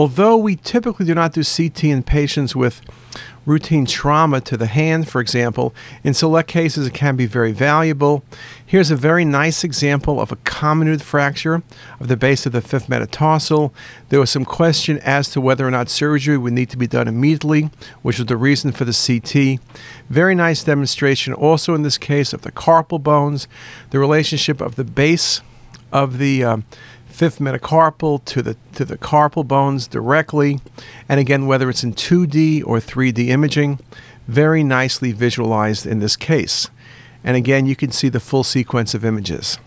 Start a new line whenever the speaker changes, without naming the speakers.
Although we typically do not do CT in patients with routine trauma to the hand, for example, in select cases it can be very valuable. Here's a very nice example of a comminuted fracture of the base of the fifth metatarsal. There was some question as to whether or not surgery would need to be done immediately, which was the reason for the CT. Very nice demonstration also in this case of the carpal bones, the relationship of the base of the um, fifth metacarpal to the to the carpal bones directly, and again whether it's in 2D or 3D imaging, very nicely visualized in this case. And again, you can see the full sequence of images.